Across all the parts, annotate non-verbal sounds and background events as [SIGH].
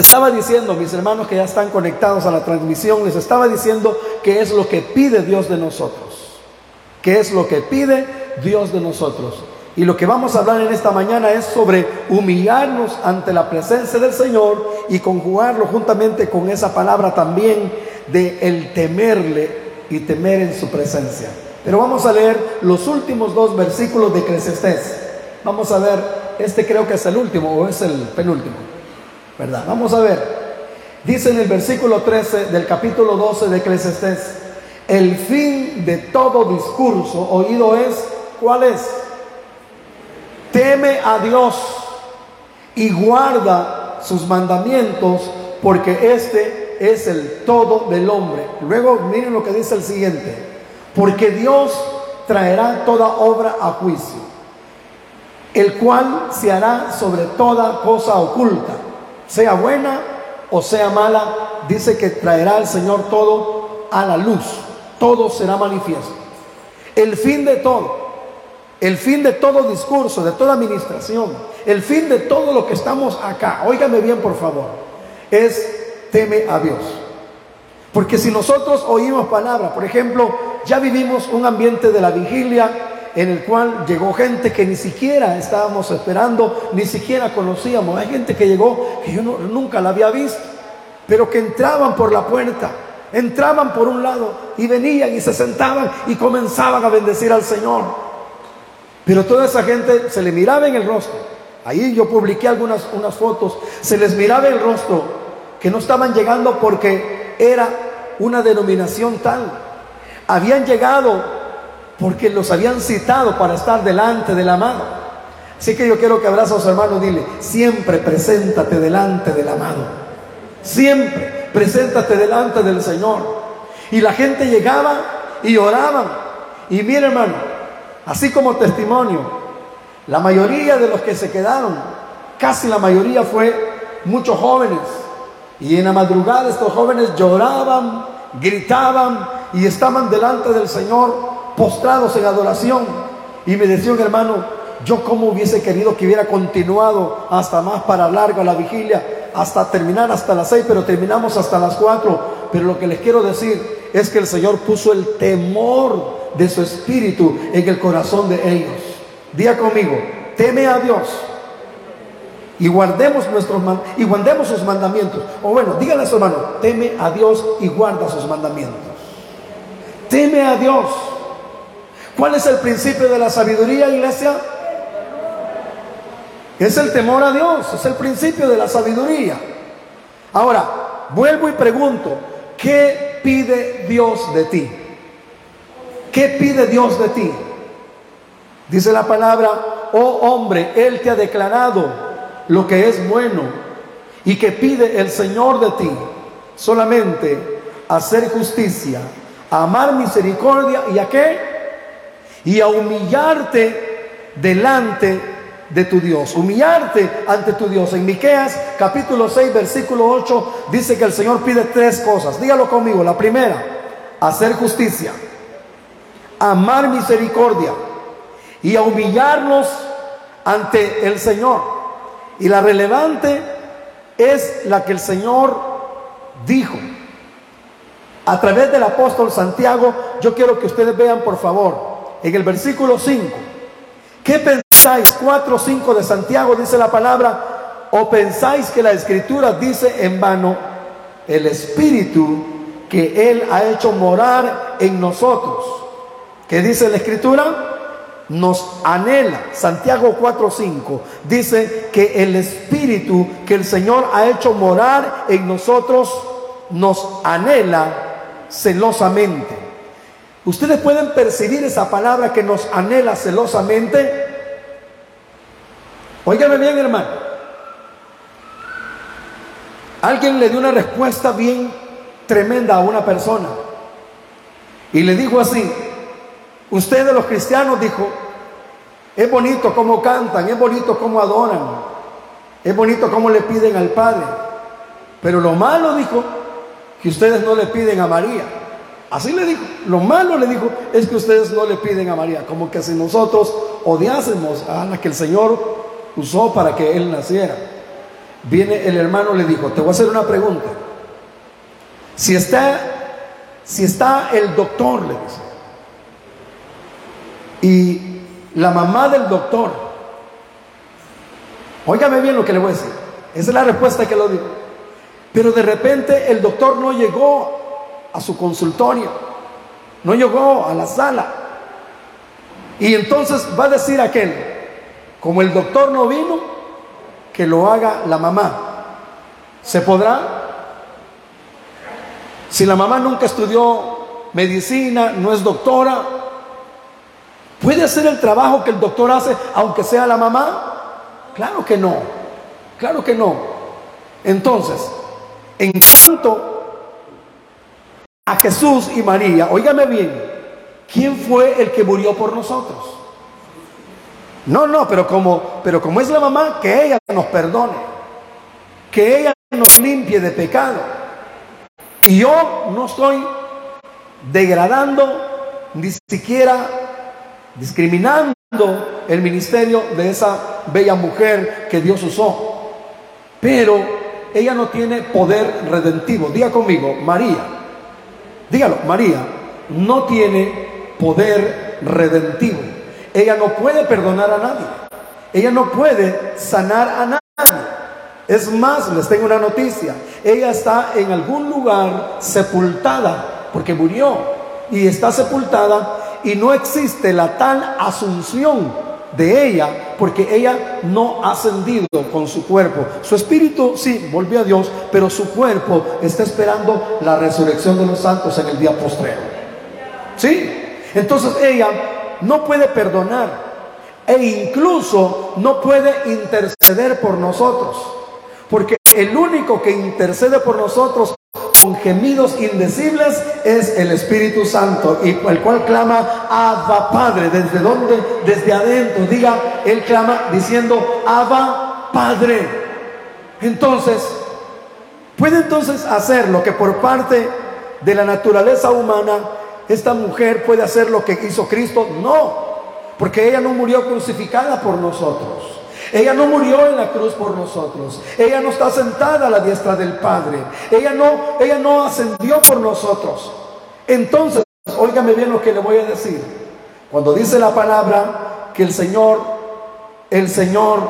estaba diciendo, mis hermanos que ya están conectados a la transmisión, les estaba diciendo qué es lo que pide Dios de nosotros. ¿Qué es lo que pide Dios de nosotros? Y lo que vamos a hablar en esta mañana es sobre humillarnos ante la presencia del Señor y conjugarlo juntamente con esa palabra también de el temerle y temer en su presencia. Pero vamos a leer los últimos dos versículos de Eclesiastés. Vamos a ver, este creo que es el último o es el penúltimo. ¿Verdad? Vamos a ver. Dice en el versículo 13 del capítulo 12 de Eclesiastés, el fin de todo discurso oído es, ¿cuál es? Teme a Dios y guarda sus mandamientos, porque este es el todo del hombre. Luego miren lo que dice el siguiente, porque Dios traerá toda obra a juicio, el cual se hará sobre toda cosa oculta sea buena o sea mala, dice que traerá el Señor todo a la luz, todo será manifiesto. El fin de todo, el fin de todo discurso, de toda administración, el fin de todo lo que estamos acá, óigame bien por favor, es teme a Dios. Porque si nosotros oímos palabras, por ejemplo, ya vivimos un ambiente de la vigilia, en el cual llegó gente que ni siquiera estábamos esperando, ni siquiera conocíamos. Hay gente que llegó que yo nunca la había visto, pero que entraban por la puerta, entraban por un lado y venían y se sentaban y comenzaban a bendecir al Señor. Pero toda esa gente se le miraba en el rostro. Ahí yo publiqué algunas unas fotos, se les miraba el rostro que no estaban llegando porque era una denominación tal. Habían llegado porque los habían citado para estar delante del amado. Así que yo quiero que abraza a su hermano, dile, siempre preséntate delante del amado. Siempre preséntate delante del Señor. Y la gente llegaba y oraban. Y mire hermano, así como testimonio, la mayoría de los que se quedaron, casi la mayoría fue muchos jóvenes. Y en la madrugada estos jóvenes lloraban, gritaban y estaban delante del Señor postrados en adoración. Y me decía un hermano, yo como hubiese querido que hubiera continuado hasta más para larga la vigilia, hasta terminar hasta las seis, pero terminamos hasta las cuatro. Pero lo que les quiero decir es que el Señor puso el temor de su espíritu en el corazón de ellos. Día conmigo, teme a Dios y guardemos nuestros y guardemos sus mandamientos. O bueno, díganle a su hermano, teme a Dios y guarda sus mandamientos. Teme a Dios. ¿Cuál es el principio de la sabiduría, iglesia? Es el temor a Dios, es el principio de la sabiduría. Ahora, vuelvo y pregunto, ¿qué pide Dios de ti? ¿Qué pide Dios de ti? Dice la palabra, oh hombre, Él te ha declarado lo que es bueno y que pide el Señor de ti solamente hacer justicia, amar misericordia y a qué? Y a humillarte delante de tu Dios, humillarte ante tu Dios. En Miqueas capítulo 6 versículo 8 dice que el Señor pide tres cosas. Dígalo conmigo. La primera, hacer justicia, amar misericordia y a humillarnos ante el Señor. Y la relevante es la que el Señor dijo. A través del apóstol Santiago, yo quiero que ustedes vean por favor en el versículo 5. ¿Qué pensáis? 4, 5 de Santiago dice la palabra, o pensáis que la escritura dice en vano, el Espíritu que Él ha hecho morar en nosotros. ¿Qué dice la escritura? Nos anhela. Santiago 4:5 dice que el Espíritu que el Señor ha hecho morar en nosotros nos anhela celosamente. Ustedes pueden percibir esa palabra que nos anhela celosamente. Óigame bien, hermano. Alguien le dio una respuesta bien tremenda a una persona. Y le dijo así, ustedes los cristianos, dijo, es bonito cómo cantan, es bonito cómo adoran, es bonito cómo le piden al Padre. Pero lo malo, dijo, que ustedes no le piden a María. Así le dijo. Lo malo le dijo es que ustedes no le piden a María, como que si nosotros odiásemos a la que el Señor usó para que Él naciera. viene el hermano le dijo, te voy a hacer una pregunta. Si está, si está el doctor, le dice, y la mamá del doctor, óigame bien lo que le voy a decir, esa es la respuesta que lo digo. Pero de repente el doctor no llegó a su consultorio, no llegó a la sala. Y entonces va a decir aquel, como el doctor no vino, que lo haga la mamá. ¿Se podrá? Si la mamá nunca estudió medicina, no es doctora, ¿puede hacer el trabajo que el doctor hace aunque sea la mamá? Claro que no, claro que no. Entonces, en cuanto a Jesús y María, óigame bien, ¿quién fue el que murió por nosotros? No, no, pero como, pero como es la mamá, que ella nos perdone, que ella nos limpie de pecado. Y yo no estoy degradando, ni siquiera discriminando el ministerio de esa bella mujer que Dios usó. Pero ella no tiene poder redentivo. Diga conmigo, María. Dígalo, María no tiene poder redentivo. Ella no puede perdonar a nadie. Ella no puede sanar a nadie. Es más, les tengo una noticia. Ella está en algún lugar sepultada porque murió y está sepultada y no existe la tal asunción de ella, porque ella no ha ascendido con su cuerpo. Su espíritu sí volvió a Dios, pero su cuerpo está esperando la resurrección de los santos en el día postrero. ¿Sí? Entonces ella no puede perdonar e incluso no puede interceder por nosotros, porque el único que intercede por nosotros con gemidos indecibles es el Espíritu Santo, y el cual clama Abba Padre. ¿Desde donde Desde adentro. Diga, él clama diciendo Abba Padre. Entonces, puede entonces hacer lo que por parte de la naturaleza humana esta mujer puede hacer lo que hizo Cristo. No, porque ella no murió crucificada por nosotros. Ella no murió en la cruz por nosotros. Ella no está sentada a la diestra del Padre. Ella no, ella no ascendió por nosotros. Entonces, óigame bien lo que le voy a decir. Cuando dice la palabra que el Señor, el Señor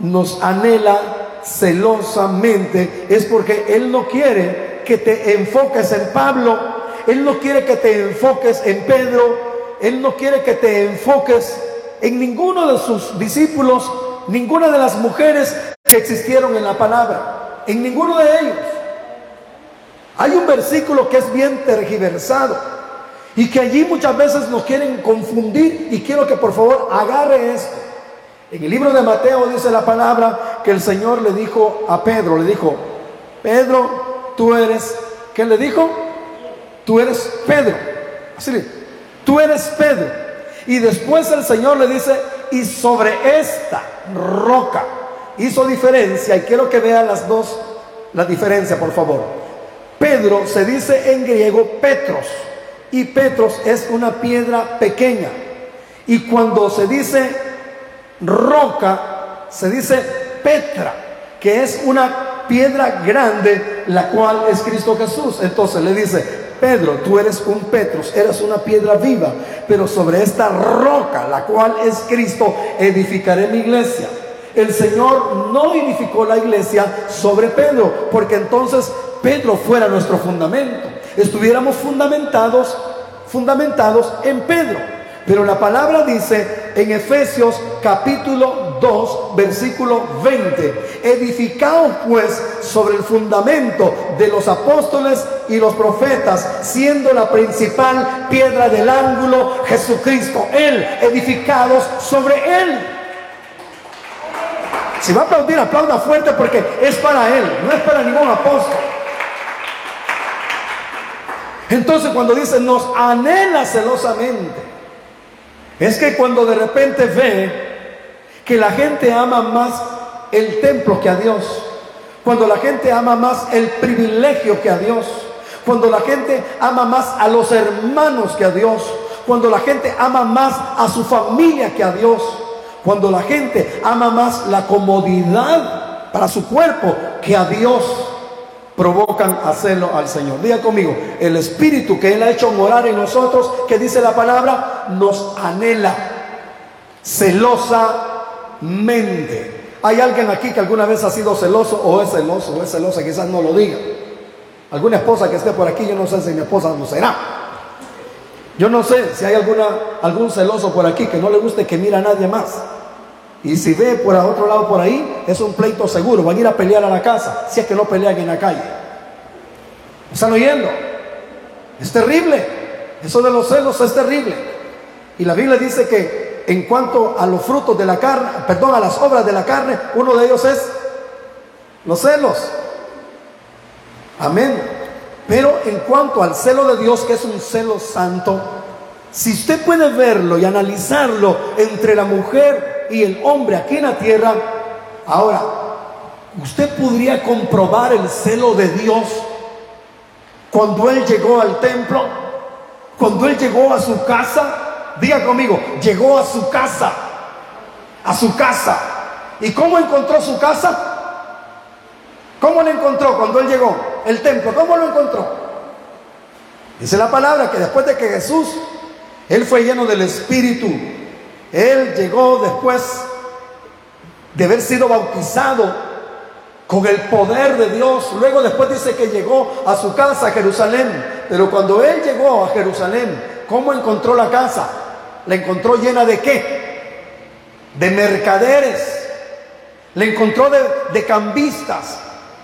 nos anhela celosamente, es porque Él no quiere que te enfoques en Pablo. Él no quiere que te enfoques en Pedro. Él no quiere que te enfoques en ninguno de sus discípulos ninguna de las mujeres que existieron en la palabra, en ninguno de ellos. Hay un versículo que es bien tergiversado y que allí muchas veces nos quieren confundir y quiero que por favor agarre esto. En el libro de Mateo dice la palabra que el Señor le dijo a Pedro, le dijo, Pedro, tú eres, ¿qué le dijo? Tú eres Pedro. Así, tú eres Pedro. Y después el Señor le dice, y sobre esta roca hizo diferencia, y quiero que vean las dos, la diferencia, por favor. Pedro se dice en griego Petros, y Petros es una piedra pequeña. Y cuando se dice roca, se dice Petra, que es una piedra grande, la cual es Cristo Jesús. Entonces le dice, Pedro, tú eres un Petros, eres una piedra viva, pero sobre esta roca, la cual es Cristo, edificaré mi iglesia. El Señor no edificó la iglesia sobre Pedro, porque entonces Pedro fuera nuestro fundamento. Estuviéramos fundamentados, fundamentados en Pedro. Pero la palabra dice en Efesios capítulo 2, versículo 20, edificados pues sobre el fundamento de los apóstoles y los profetas, siendo la principal piedra del ángulo Jesucristo, Él, edificados sobre Él. Si va a aplaudir, aplauda fuerte porque es para Él, no es para ningún apóstol. Entonces cuando dice nos anhela celosamente, es que cuando de repente ve que la gente ama más el templo que a Dios, cuando la gente ama más el privilegio que a Dios, cuando la gente ama más a los hermanos que a Dios, cuando la gente ama más a su familia que a Dios, cuando la gente ama más la comodidad para su cuerpo, que a Dios. Provocan hacerlo al Señor. Diga conmigo, el Espíritu que Él ha hecho morar en nosotros, que dice la palabra, nos anhela celosamente. ¿Hay alguien aquí que alguna vez ha sido celoso o es celoso o es celosa? Quizás no lo diga. Alguna esposa que esté por aquí, yo no sé si mi esposa no será. Yo no sé si hay alguna, algún celoso por aquí que no le guste que mira a nadie más. Y si ve por otro lado por ahí, es un pleito seguro. Van a ir a pelear a la casa, si es que no pelean en la calle. ¿Están oyendo? Es terrible. Eso de los celos es terrible. Y la Biblia dice que en cuanto a los frutos de la carne, perdón, a las obras de la carne, uno de ellos es los celos. Amén. Pero en cuanto al celo de Dios, que es un celo santo, si usted puede verlo y analizarlo entre la mujer y el hombre aquí en la tierra. Ahora, usted podría comprobar el celo de Dios cuando Él llegó al templo, cuando Él llegó a su casa. Diga conmigo, llegó a su casa, a su casa. ¿Y cómo encontró su casa? ¿Cómo lo encontró cuando Él llegó? El templo, ¿cómo lo encontró? Dice la palabra que después de que Jesús, Él fue lleno del Espíritu él llegó después de haber sido bautizado con el poder de Dios. Luego después dice que llegó a su casa, a Jerusalén. Pero cuando él llegó a Jerusalén, ¿cómo encontró la casa? ¿La encontró llena de qué? De mercaderes. La encontró de, cambistas,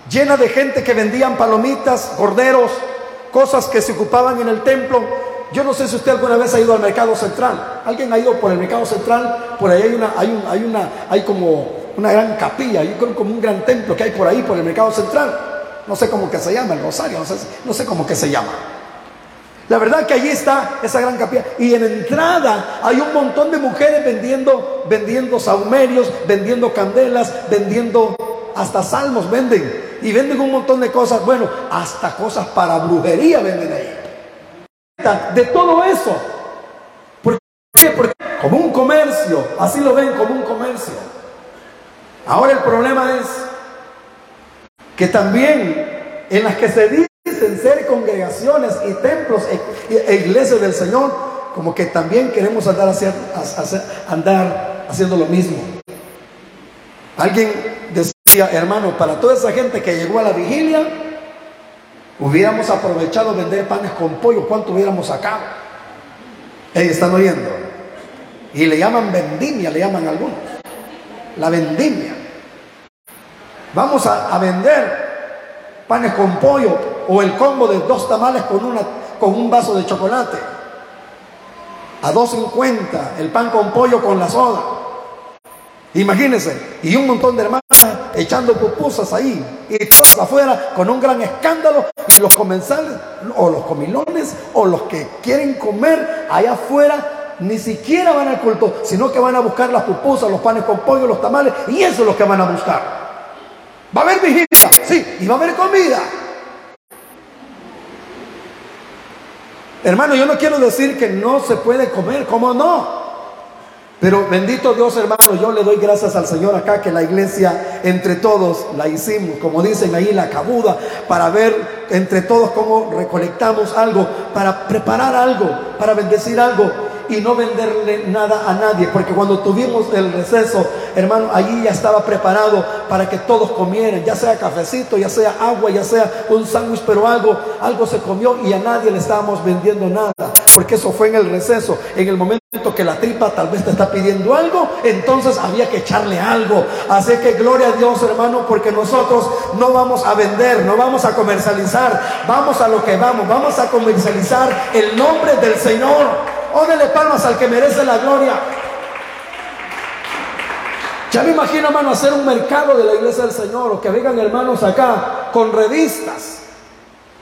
llena de gente que vendían palomitas, corderos, cosas que se ocupaban en el templo. Yo no sé si usted alguna vez ha ido al mercado central. ¿Alguien ha ido por el mercado central? Por ahí hay una, hay hay una, hay como una gran capilla, yo creo como un gran templo que hay por ahí, por el mercado central. No sé cómo que se llama, el Rosario, no sé, no sé cómo que se llama. La verdad que allí está esa gran capilla. Y en entrada hay un montón de mujeres vendiendo, vendiendo saumerios, vendiendo candelas, vendiendo hasta salmos venden. Y venden un montón de cosas. Bueno, hasta cosas para brujería venden ahí de todo eso. ¿Por qué? Porque como un comercio, así lo ven como un comercio. Ahora el problema es que también en las que se dicen ser congregaciones y templos e, e iglesias del Señor, como que también queremos andar, hacer, andar haciendo lo mismo. Alguien decía, hermano, para toda esa gente que llegó a la vigilia, Hubiéramos aprovechado vender panes con pollo, ¿cuánto hubiéramos sacado? Ellos están oyendo. Y le llaman vendimia, le llaman algunos. La vendimia. Vamos a, vender panes con pollo o el combo de dos tamales con, una, con un vaso de chocolate. A 2.50 el pan con pollo con la soda. Imagínense. Y un montón de hermanos echando pupusas ahí y todos afuera con un gran escándalo y los comensales o los comilones o los que quieren comer allá afuera ni siquiera van al culto, sino que van a buscar las pupusas, los panes con pollo, los tamales y eso es lo que van a buscar. Va a haber vigilia, sí, y va a haber comida. Hermano, yo no quiero decir que no se puede comer, ¿cómo no? Pero bendito Dios, hermano, yo le doy gracias al Señor acá que la iglesia entre todos la hicimos, como dicen ahí, la cabuda, para ver entre todos cómo recolectamos algo, para preparar algo, para bendecir algo y no venderle nada a nadie, porque cuando tuvimos el receso, hermano, allí ya estaba preparado para que todos comieran, ya sea cafecito, ya sea agua, ya sea un sándwich, pero algo, algo se comió y a nadie le estábamos vendiendo nada, porque eso fue en el receso, en el momento que la tripa tal vez te está pidiendo algo, entonces había que echarle algo. Así que gloria a Dios, hermano, porque nosotros no vamos a vender, no vamos a comercializar, vamos a lo que vamos, vamos a comercializar el nombre del Señor. Ódele palmas al que merece la gloria. Ya me imagino, hermano, hacer un mercado de la iglesia del Señor o que vengan hermanos acá con revistas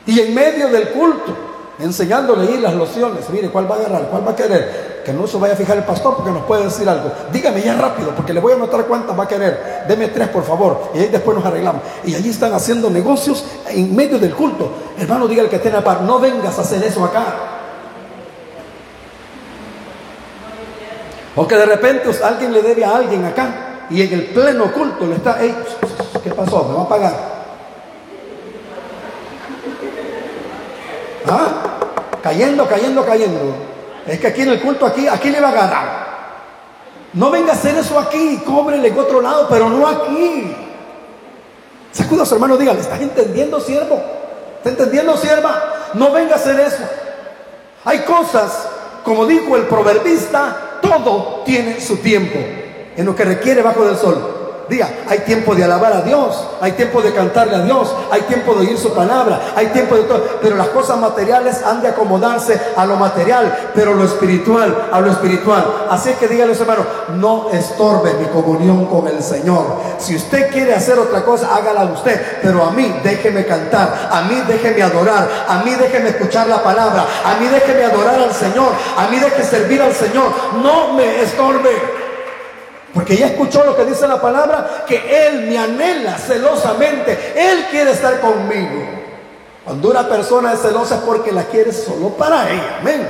y en medio del culto enseñándole ahí las lociones. Mire, ¿cuál va a agarrar? ¿Cuál va a querer? Que no se vaya a fijar el pastor porque nos puede decir algo. Dígame ya rápido porque le voy a anotar cuántas va a querer. Deme tres, por favor. Y ahí después nos arreglamos. Y allí están haciendo negocios en medio del culto. Hermano, diga el que tenga par, no vengas a hacer eso acá. O que de repente alguien le debe a alguien acá y en el pleno culto le está, hey, ¿Qué pasó? ¿Me va a pagar? ¿Ah? Cayendo, cayendo, cayendo. Es que aquí en el culto, aquí, aquí le va a agarrar. No venga a hacer eso aquí, cóbrele en otro lado, pero no aquí. Sacuda a su hermano, dígale, ¿estás entendiendo, siervo? ¿Está entendiendo, sierva? No venga a hacer eso. Hay cosas, como dijo el proverbista, todo tiene su tiempo en lo que requiere bajo del sol. Diga, hay tiempo de alabar a Dios, hay tiempo de cantarle a Dios, hay tiempo de oír su palabra, hay tiempo de todo. Pero las cosas materiales han de acomodarse a lo material, pero lo espiritual a lo espiritual. Así que dígale, hermano, no estorbe mi comunión con el Señor. Si usted quiere hacer otra cosa, hágala usted. Pero a mí déjeme cantar, a mí déjeme adorar, a mí déjeme escuchar la palabra, a mí déjeme adorar al Señor, a mí déjeme servir al Señor. No me estorbe. Porque ya escuchó lo que dice la palabra, que Él me anhela celosamente. Él quiere estar conmigo. Cuando una persona es celosa es porque la quiere solo para ella. Amén.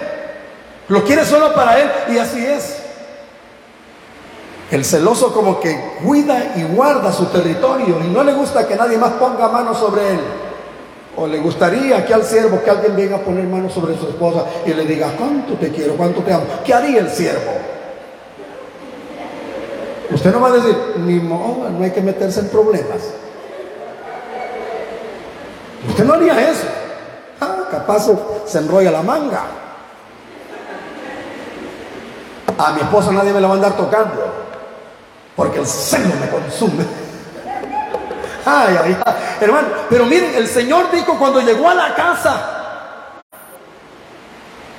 Lo quiere solo para Él y así es. El celoso como que cuida y guarda su territorio y no le gusta que nadie más ponga mano sobre él. O le gustaría que al siervo, que alguien venga a poner mano sobre su esposa y le diga, ¿cuánto te quiero? ¿Cuánto te amo? ¿Qué haría el siervo? Usted no va a decir, ni modo, no hay que meterse en problemas. Usted no haría eso. Ah, capaz se enrolla la manga. A mi esposa nadie me la va a andar tocando, porque el celo me consume. Ay, ay, ay, hermano, pero miren, el Señor dijo cuando llegó a la casa,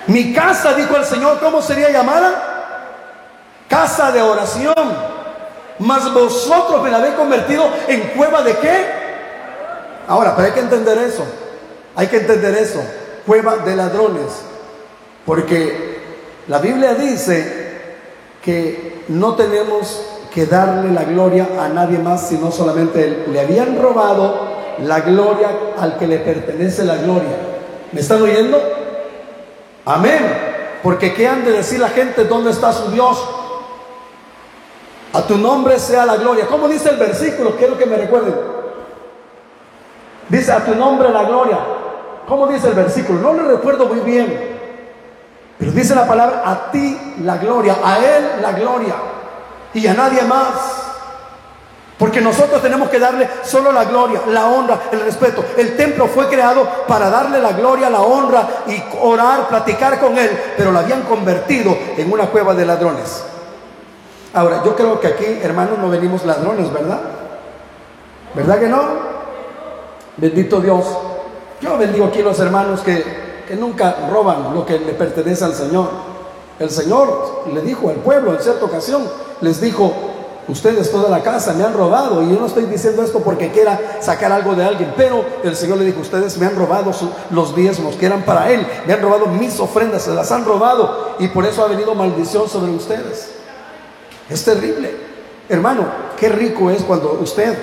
mi casa, dijo el Señor, ¿cómo sería llamada? Casa de oración. Mas vosotros me la habéis convertido en cueva de qué? Ahora, pero hay que entender eso. Hay que entender eso. Cueva de ladrones. Porque la Biblia dice que no tenemos que darle la gloria a nadie más, sino solamente él. Le habían robado la gloria al que le pertenece la gloria. ¿Me están oyendo? Amén. Porque ¿qué han de decir la gente? ¿Dónde está su Dios? A tu nombre sea la gloria. ¿Cómo dice el versículo? Quiero que me recuerden. Dice, a tu nombre la gloria. ¿Cómo dice el versículo? No lo recuerdo muy bien. Pero dice la palabra, a ti la gloria, a Él la gloria. Y a nadie más. Porque nosotros tenemos que darle solo la gloria, la honra, el respeto. El templo fue creado para darle la gloria, la honra y orar, platicar con Él. Pero lo habían convertido en una cueva de ladrones. Ahora, yo creo que aquí, hermanos, no venimos ladrones, ¿verdad? ¿Verdad que no? Bendito Dios. Yo bendigo aquí a los hermanos que, que nunca roban lo que le pertenece al Señor. El Señor le dijo al pueblo en cierta ocasión, les dijo, ustedes toda la casa me han robado y yo no estoy diciendo esto porque quiera sacar algo de alguien, pero el Señor le dijo, ustedes me han robado los diezmos que eran para Él, me han robado mis ofrendas, se las han robado y por eso ha venido maldición sobre ustedes. Es terrible. Hermano, qué rico es cuando usted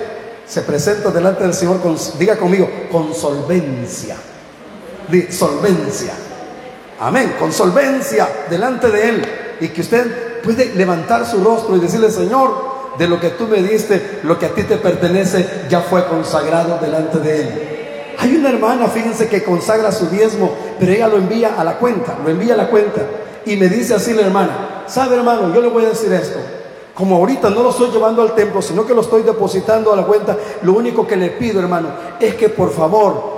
se presenta delante del Señor con, diga conmigo, con solvencia. solvencia. Amén, con solvencia delante de Él. Y que usted puede levantar su rostro y decirle, Señor, de lo que tú me diste, lo que a ti te pertenece, ya fue consagrado delante de Él. Hay una hermana, fíjense, que consagra su diezmo, pero ella lo envía a la cuenta, lo envía a la cuenta. Y me dice así la hermana, sabe hermano, yo le voy a decir esto. Como ahorita no lo estoy llevando al templo, sino que lo estoy depositando a la cuenta, lo único que le pido, hermano, es que por favor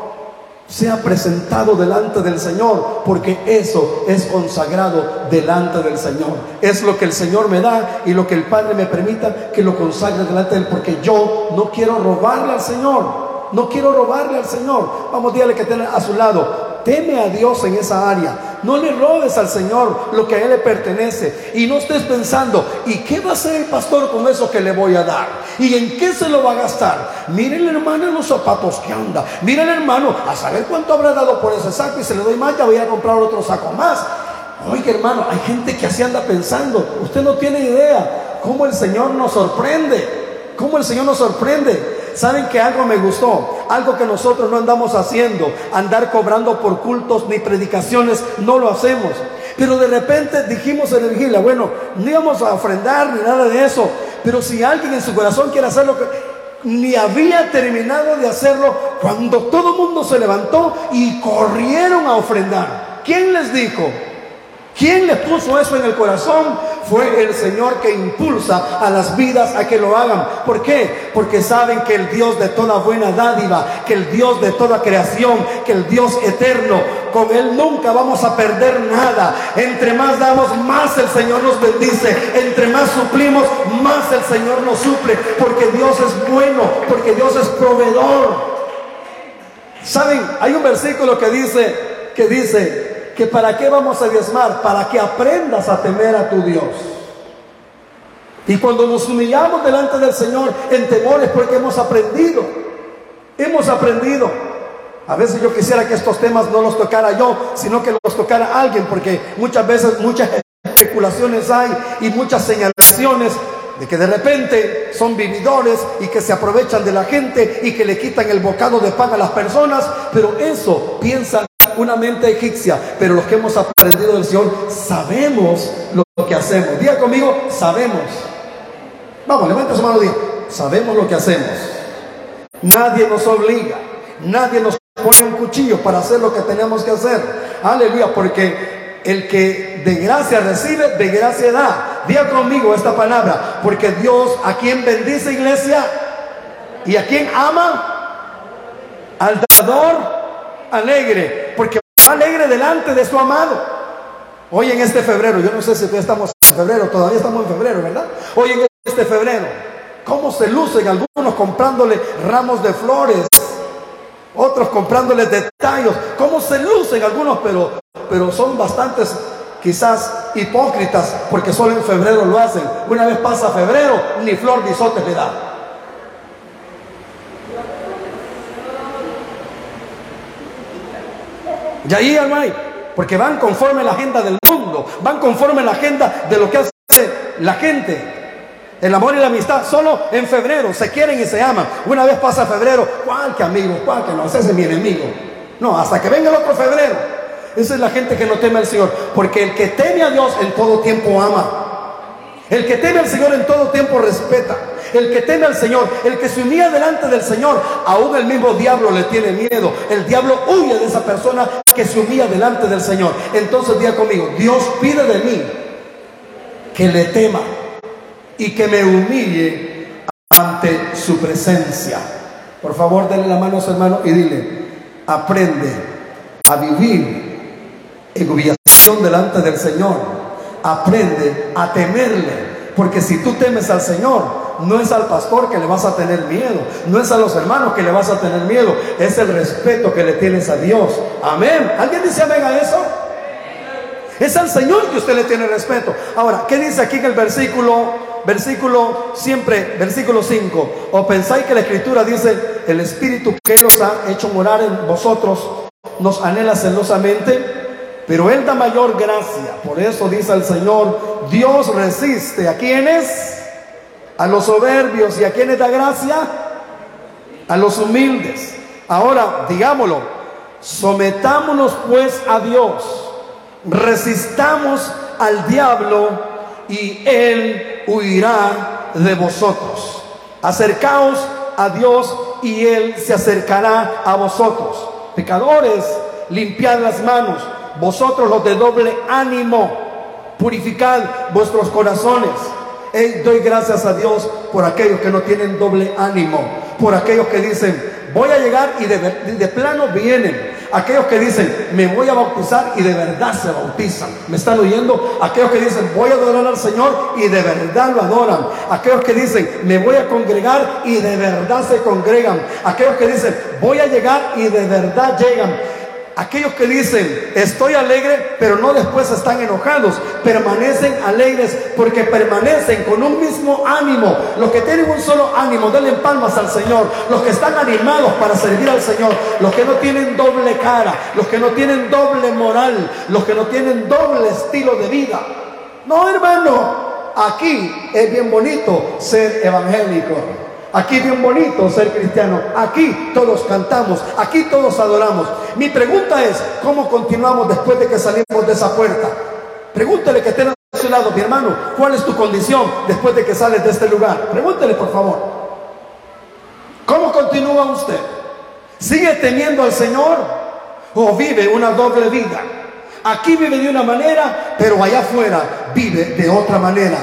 sea presentado delante del Señor, porque eso es consagrado delante del Señor. Es lo que el Señor me da y lo que el Padre me permita que lo consagre delante de Él, porque yo no quiero robarle al Señor. No quiero robarle al Señor. Vamos, dígale que tiene a su lado. Teme a Dios en esa área. No le robes al Señor lo que a Él le pertenece. Y no estés pensando, ¿y qué va a hacer el pastor con eso que le voy a dar? ¿Y en qué se lo va a gastar? Mire el hermano los zapatos que anda. Mire el hermano, a saber cuánto habrá dado por ese saco y se le doy más, ya voy a comprar otro saco más. Oiga hermano, hay gente que así anda pensando. Usted no tiene idea cómo el Señor nos sorprende. Cómo el Señor nos sorprende. ¿Saben que algo me gustó? Algo que nosotros no andamos haciendo, andar cobrando por cultos ni predicaciones, no lo hacemos. Pero de repente dijimos en el vigilia, bueno, no íbamos a ofrendar ni nada de eso, pero si alguien en su corazón quiere hacer lo que, ni había terminado de hacerlo cuando todo el mundo se levantó y corrieron a ofrendar. ¿Quién les dijo? ¿Quién les puso eso en el corazón? Fue el Señor que impulsa a las vidas a que lo hagan. ¿Por qué? Porque saben que el Dios de toda buena dádiva, que el Dios de toda creación, que el Dios eterno, con Él nunca vamos a perder nada. Entre más damos, más el Señor nos bendice. Entre más suplimos, más el Señor nos suple. Porque Dios es bueno, porque Dios es proveedor. ¿Saben? Hay un versículo que dice, que dice, que para qué vamos a diezmar, para que aprendas a temer a tu Dios. Y cuando nos humillamos delante del Señor en temores porque hemos aprendido, hemos aprendido. A veces yo quisiera que estos temas no los tocara yo, sino que los tocara alguien, porque muchas veces muchas especulaciones hay y muchas señalaciones de que de repente son vividores y que se aprovechan de la gente y que le quitan el bocado de pan a las personas, pero eso piensa una mente egipcia, pero los que hemos aprendido del Señor sabemos lo que hacemos. Diga conmigo, sabemos. Vamos, levanta su mano, diga, sabemos lo que hacemos. Nadie nos obliga, nadie nos pone un cuchillo para hacer lo que tenemos que hacer. Aleluya, porque el que de gracia recibe, de gracia da. Diga conmigo esta palabra, porque Dios a quien bendice iglesia y a quien ama, al dador alegre, porque va alegre delante de su amado. Hoy en este febrero, yo no sé si estamos en febrero, todavía estamos en febrero, ¿verdad? Hoy en este febrero, ¿cómo se lucen algunos comprándole ramos de flores? Otros comprándole detalles, ¿cómo se lucen algunos? Pero, pero son bastantes quizás hipócritas porque solo en febrero lo hacen. Una vez pasa febrero, ni flor ni sote le da. Y ahí no hay, porque van conforme a la agenda del mundo, van conforme a la agenda de lo que hace la gente. El amor y la amistad solo en febrero se quieren y se aman. Una vez pasa febrero, ¿cuál que amigo? ¿Cuál que no? Ese es mi enemigo. No, hasta que venga el otro febrero. Esa es la gente que no teme al Señor. Porque el que teme a Dios en todo tiempo ama. El que teme al Señor en todo tiempo respeta. El que teme al Señor, el que se unía delante del Señor, aún el mismo diablo le tiene miedo. El diablo huye de esa persona que se unía delante del Señor. Entonces diga conmigo, Dios pide de mí que le tema y que me humille ante su presencia. Por favor, denle la mano a su hermano y dile, aprende a vivir en humillación delante del Señor. Aprende a temerle. Porque si tú temes al Señor, no es al pastor que le vas a tener miedo, no es a los hermanos que le vas a tener miedo, es el respeto que le tienes a Dios. Amén. ¿Alguien dice amén a eso? Es al Señor que usted le tiene respeto. Ahora, ¿qué dice aquí en el versículo? Versículo siempre, versículo 5. ¿O pensáis que la escritura dice, el Espíritu que nos ha hecho morar en vosotros nos anhela celosamente? Pero Él da mayor gracia. Por eso dice el Señor, Dios resiste a quienes a los soberbios y a quienes da gracia, a los humildes. Ahora, digámoslo, sometámonos pues a Dios, resistamos al diablo y él huirá de vosotros. Acercaos a Dios y él se acercará a vosotros. Pecadores, limpiad las manos, vosotros los de doble ánimo, purificad vuestros corazones doy gracias a Dios por aquellos que no tienen doble ánimo, por aquellos que dicen, voy a llegar y de, de, plano vienen. Aquellos que dicen, me voy a bautizar y de verdad se bautizan. ¿Me están oyendo? Aquellos que dicen, voy a adorar al Señor y de verdad lo adoran. Aquellos que dicen, me voy a congregar y de verdad se congregan. Aquellos que dicen, voy a llegar y de verdad llegan. Aquellos que dicen, estoy alegre, pero no después están enojados, permanecen alegres porque permanecen con un mismo ánimo. Los que tienen un solo ánimo, denle palmas al Señor. Los que están animados para servir al Señor. Los que no tienen doble cara, los que no tienen doble moral, los que no tienen doble estilo de vida. No, hermano, aquí es bien bonito ser evangélico. Aquí bien bonito ser cristiano. Aquí todos cantamos. Aquí todos adoramos. Mi pregunta es, ¿cómo continuamos después de que salimos de esa puerta? Pregúntele que esté a mi hermano, ¿cuál es tu condición después de que sales de este lugar? Pregúntele, por favor. continúa usted? ¿Sigue temiendo al Señor o vive una doble vida? Aquí vive de una manera, pero allá afuera vive de otra manera.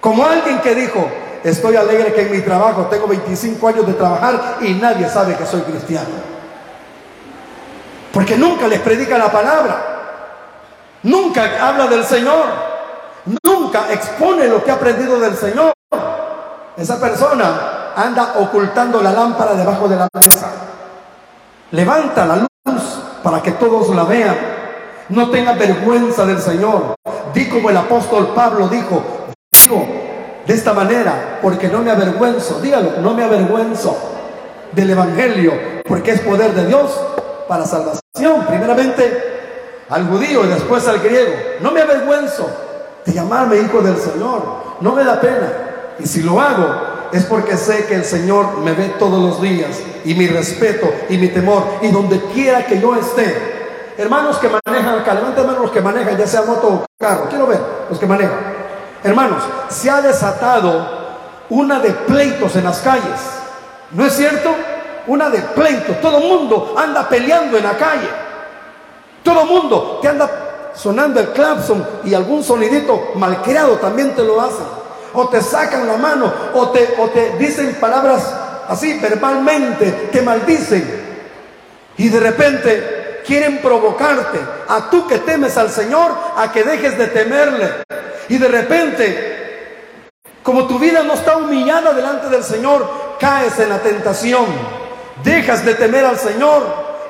Como alguien que dijo, estoy alegre que en mi trabajo tengo 25 años de trabajar y nadie sabe que soy cristiano. Porque nunca les predica la palabra. Nunca habla del Señor. Nunca expone lo que ha aprendido del Señor. Esa persona anda ocultando la lámpara debajo de la mesa. Levanta la luz para que todos la vean. No tenga vergüenza del Señor. Di como el apóstol Pablo dijo, digo de esta manera, porque no me avergüenzo, dígalo, no me avergüenzo del Evangelio, porque es poder de Dios para salvación. Primeramente al judío y después al griego. No me avergüenzo de llamarme hijo del Señor. No me da pena. Y si lo hago, es porque sé que el Señor me ve todos los días. Y mi respeto y mi temor. Y donde quiera que yo esté. Hermanos que manejan acá, levanten manos los que manejan, ya sea moto o carro. Quiero ver los que manejan. Hermanos, se ha desatado una de pleitos en las calles. ¿No es cierto? Una de pleitos. Todo el mundo anda peleando en la calle. Todo el mundo que anda sonando el clapson y algún sonidito malcriado también te lo hacen. O te sacan la mano o te, o te dicen palabras así verbalmente, te maldicen. Y de repente quieren provocarte a tú que temes al Señor a que dejes de temerle. Y de repente, como tu vida no está humillada delante del Señor, caes en la tentación. Dejas de temer al Señor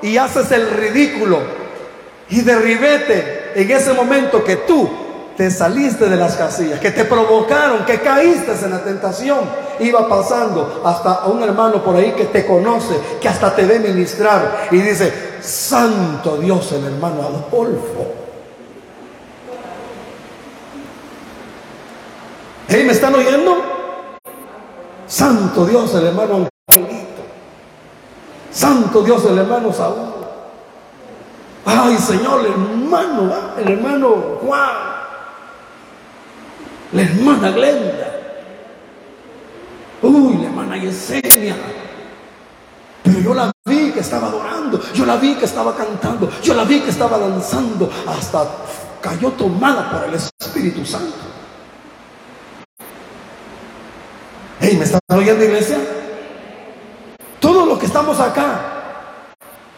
y haces el ridículo. Y derribete en ese momento que tú te saliste de las casillas, que te provocaron, que caíste en la tentación, iba pasando hasta un hermano por ahí que te conoce, que hasta te ve ministrar y dice, Santo Dios, el hermano Adolfo. ¿Hey, ¿Me están oyendo? Santo Dios, el hermano Angelito. Santo Dios, el hermano Saúl. Ay, Señor, el hermano, el hermano Juan. La hermana Glenda. Uy, la hermana Yesenia. Pero yo la vi que estaba adorando, yo la vi que estaba cantando, yo la vi que estaba danzando, hasta cayó tomada por el Espíritu Santo. Hey, ¿me están oyendo, iglesia? Todos los que estamos acá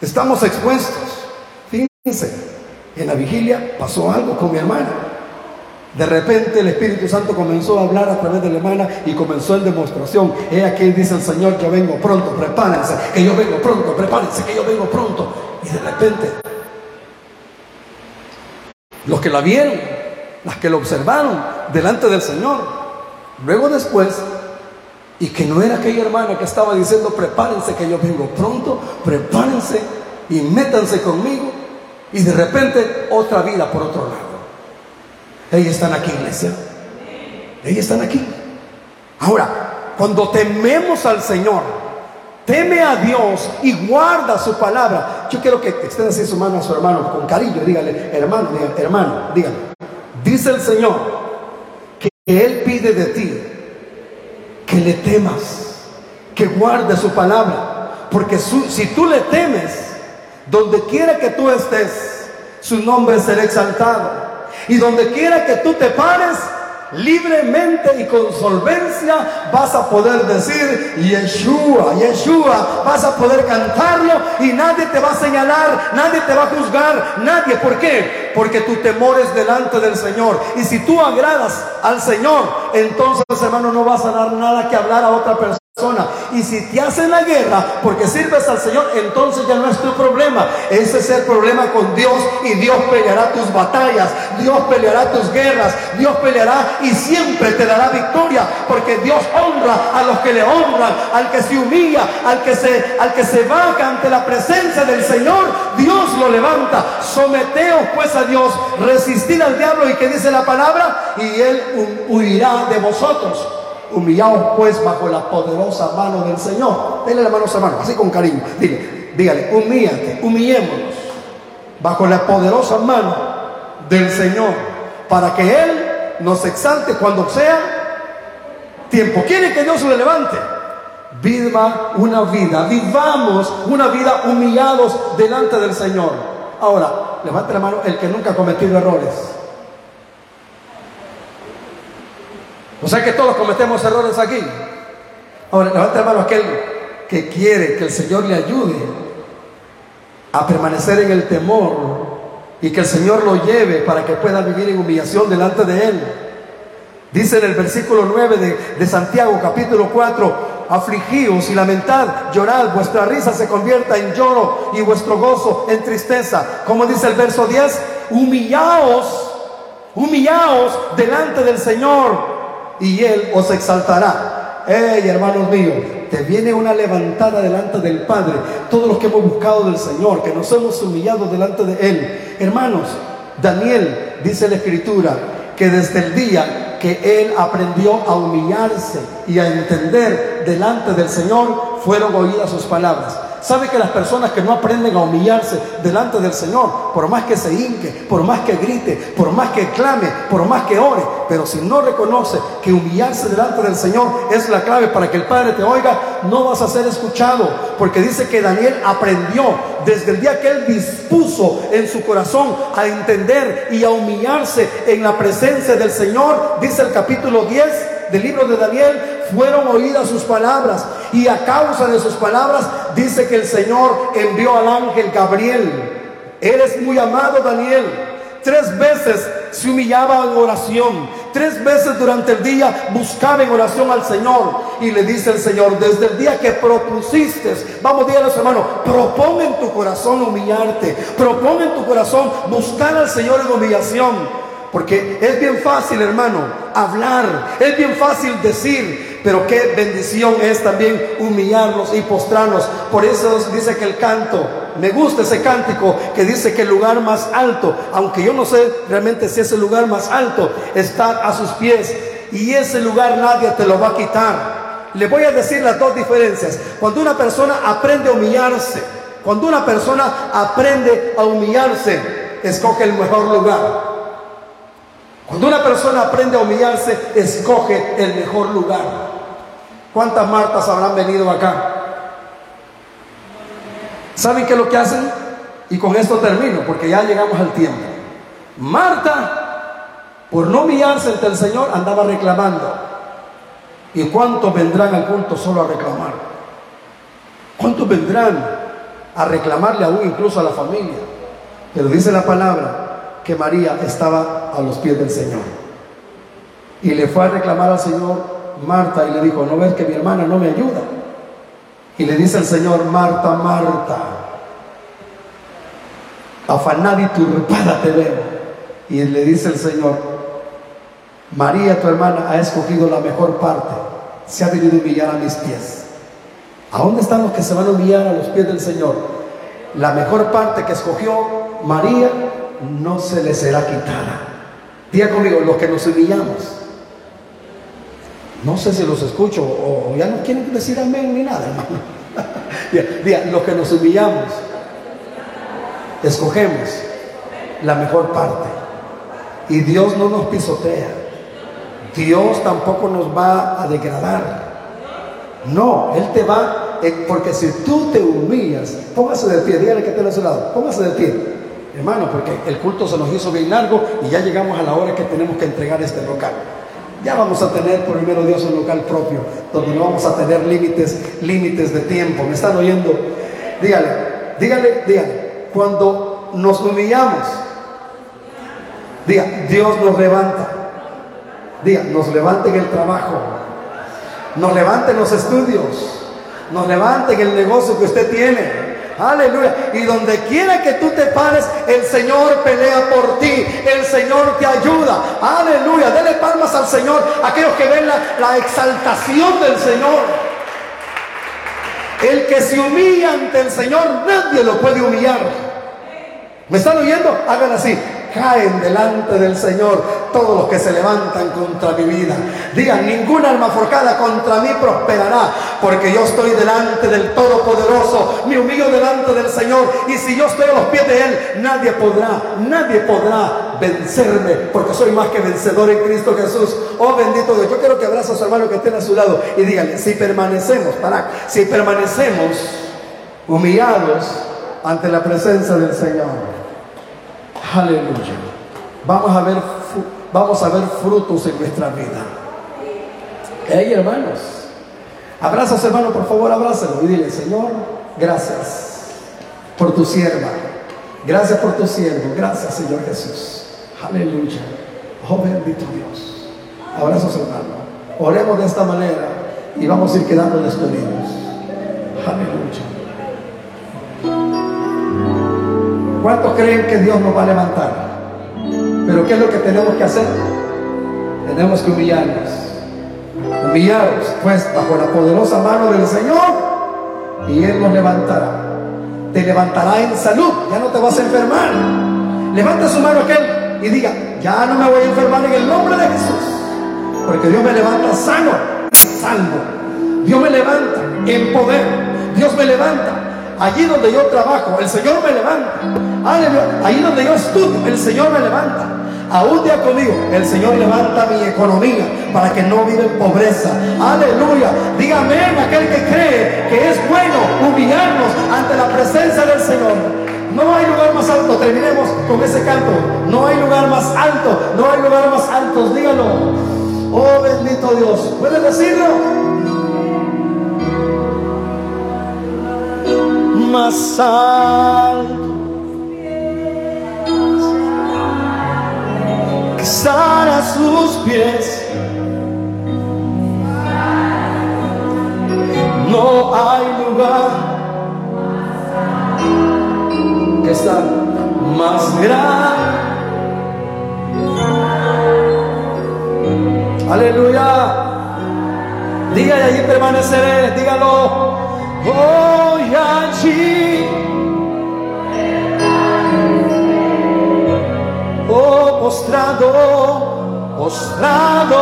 estamos expuestos. Fíjense, en la vigilia pasó algo con mi hermana. De repente el Espíritu Santo comenzó a hablar a través de la hermana y comenzó en demostración. He aquí dice el Señor, yo vengo pronto, prepárense, que yo vengo pronto, prepárense, que yo vengo pronto. Y de repente, los que la vieron, las que lo observaron delante del Señor, luego después, y que no era aquella hermana que estaba diciendo, prepárense, que yo vengo pronto, prepárense y métanse conmigo. Y de repente otra vida por otro lado. Ellos están aquí, iglesia. Ellos están aquí. Ahora, cuando tememos al Señor, teme a Dios y guarda su palabra. Yo quiero que estén así su mano a su hermano con cariño. Dígale, hermano, hermano, dígale. Dice el Señor que Él pide de ti que le temas, que guarde su palabra. Porque si tú le temes, donde quiera que tú estés, su nombre será exaltado. Y donde quiera que tú te pares, libremente y con solvencia vas a poder decir Yeshua, Yeshua, vas a poder cantarlo y nadie te va a señalar, nadie te va a juzgar, nadie. ¿Por qué? Porque tu temor es delante del Señor. Y si tú agradas al Señor, entonces hermano no vas a dar nada que hablar a otra persona. Y si te hacen la guerra porque sirves al Señor, entonces ya no es tu problema. Ese es el problema con Dios y Dios peleará tus batallas, Dios peleará tus guerras, Dios peleará y siempre te dará victoria porque Dios honra a los que le honran, al que se humilla, al que se, al que se baja ante la presencia del Señor, Dios lo levanta. Someteos pues a Dios, resistid al diablo y que dice la palabra y él huirá de vosotros. Humillaos pues bajo la poderosa mano del Señor. Dile la mano a su hermano, así con cariño. Dile, dígale, humíllate, humillémonos bajo la poderosa mano del Señor para que Él nos exalte cuando sea tiempo. ¿Quiere que Dios le levante? viva una vida, vivamos una vida humillados delante del Señor. Ahora, levante la mano el que nunca ha cometido errores. O sea que todos cometemos errores aquí. Ahora, levante la mano aquel que quiere que el Señor le ayude a permanecer en el temor y que el Señor lo lleve para que pueda vivir en humillación delante de Él. Dice en el versículo 9 de, de Santiago capítulo 4, afligíos y lamentad, llorad, vuestra risa se convierta en lloro y vuestro gozo en tristeza. Como dice el verso 10, humillaos, humillaos delante del Señor y Él os exaltará. Hey, hermanos míos, te viene una levantada delante del Padre. Todos los que hemos buscado del Señor, que nos hemos humillado delante de Él. Hermanos, Daniel dice la Escritura que desde el día que él aprendió a humillarse y a entender delante del Señor, fueron oídas sus palabras. ¿Sabe que las personas que no aprenden a humillarse delante del Señor, por más que se hinque, por más que grite, por más que clame, por más que ore, pero si no reconoce que humillarse delante del Señor es la clave para que el Padre te oiga, no vas a ser escuchado, porque dice que Daniel aprendió desde el día que él dispuso en su corazón a entender y a humillarse en la presencia del Señor, dice el capítulo 10 del libro de Daniel, fueron oídas sus palabras y a causa de sus palabras dice que el Señor envió al ángel Gabriel. Eres muy amado Daniel. Tres veces se humillaba en oración. Tres veces durante el día buscaba en oración al Señor. Y le dice el Señor, desde el día que propusiste, vamos, a los hermanos, propon en tu corazón humillarte. Propon en tu corazón buscar al Señor en humillación. Porque es bien fácil, hermano, hablar, es bien fácil decir, pero qué bendición es también humillarnos y postrarnos. Por eso dice que el canto, me gusta ese cántico que dice que el lugar más alto, aunque yo no sé realmente si es el lugar más alto, está a sus pies. Y ese lugar nadie te lo va a quitar. Le voy a decir las dos diferencias. Cuando una persona aprende a humillarse, cuando una persona aprende a humillarse, escoge el mejor lugar. Cuando una persona aprende a humillarse, escoge el mejor lugar. ¿Cuántas Martas habrán venido acá? ¿Saben qué es lo que hacen? Y con esto termino, porque ya llegamos al tiempo. Marta, por no humillarse ante el Señor, andaba reclamando. ¿Y cuántos vendrán al culto solo a reclamar? ¿Cuántos vendrán a reclamarle aún incluso a la familia? Pero dice la palabra que María estaba a los pies del Señor. Y le fue a reclamar al Señor Marta y le dijo, ¿no ves que mi hermana no me ayuda? Y le dice el Señor, Marta, Marta, afanada y turpada te veo. Y le dice el Señor, María, tu hermana, ha escogido la mejor parte, se ha venido a humillar a mis pies. ¿A dónde están los que se van a humillar a los pies del Señor? La mejor parte que escogió María no se le será quitada. Diga conmigo, los que nos humillamos. No sé si los escucho o ya no quieren decir amén ni nada, hermano. [LAUGHS] diga, los que nos humillamos, escogemos la mejor parte. Y Dios no nos pisotea. Dios tampoco nos va a degradar. No, Él te va, eh, porque si tú te humillas, póngase de pie, dígale que esté a su lado, póngase de pie hermano, porque el culto se nos hizo bien largo y ya llegamos a la hora que tenemos que entregar este local. Ya vamos a tener primero Dios un local propio, donde no vamos a tener límites, límites de tiempo. ¿Me están oyendo? Dígale, dígale, dígale. Cuando nos humillamos, diga, Dios nos levanta. Diga, nos levanta en el trabajo, nos levanta en los estudios, nos levanta en el negocio que usted tiene, Aleluya. Y donde quiera que tú te pares, el Señor pelea por ti. El Señor te ayuda. Aleluya. Dele palmas al Señor. Aquellos que ven la, exaltación del Señor. El que se humilla ante el Señor, nadie lo puede humillar. ¿Me están oyendo? Hagan así. Caen delante del Señor todos los que se levantan contra mi vida. Digan, ninguna alma forjada contra mí prosperará, porque yo estoy delante del Todopoderoso, me humillo delante del Señor, y si yo estoy a los pies de Él, nadie podrá, nadie podrá vencerme, porque soy más que vencedor en Cristo Jesús. Oh bendito Dios, yo quiero que abrazo a su hermano que esté a su lado y díganle, si permanecemos, para, si permanecemos humillados ante la presencia del Señor, aleluya, vamos a ver, vamos a ver frutos en nuestra vida. Hey hermanos, abraza a su hermano, por favor, abrázalo y dile, Señor, gracias por tu sierva. Gracias por tu siervo. Gracias, Señor Jesús. Aleluya. Oh bendito Dios. Abrazos, hermano. Oremos de esta manera y vamos a ir quedando despedidos. Aleluya. ¿Cuántos creen que Dios nos va a levantar? Pero ¿qué es lo que tenemos que hacer? Tenemos que humillarnos. Humillarnos, pues, bajo la poderosa mano del Señor y Él nos levantará. Te levantará en salud, ya no te vas a enfermar. Levanta su mano aquel y diga, ya no me voy a enfermar en el nombre de Jesús. Porque Dios me levanta sano salvo. Dios me levanta en poder. Dios me levanta. Allí donde yo trabajo, el Señor me levanta. Aleluya. Allí donde yo estudio, el Señor me levanta. Aún día conmigo, el Señor levanta mi economía para que no viva en pobreza. Aleluya. Dígame aquel que cree que es bueno humillarnos ante la presencia del Señor. No hay lugar más alto. Terminemos con ese canto. No hay lugar más alto. No hay lugar más alto. Dígalo. Oh bendito Dios. ¿Puedes decirlo? Más alto. A sus pies. No hay lugar que está más grande. Aleluya. Diga y allí permaneceré. Dígalo. Voy allí. Postrado, postrado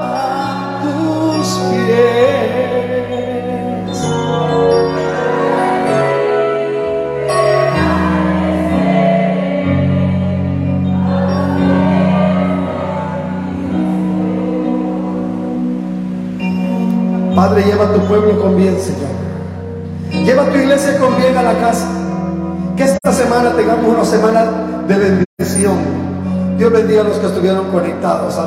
a tus pies. Padre, lleva a tu pueblo con bien, Señor. Lleva a tu iglesia con bien a la casa. Que esta semana tengamos una semana de bendición. Dios bendiga a los que estuvieron conectados. Amén.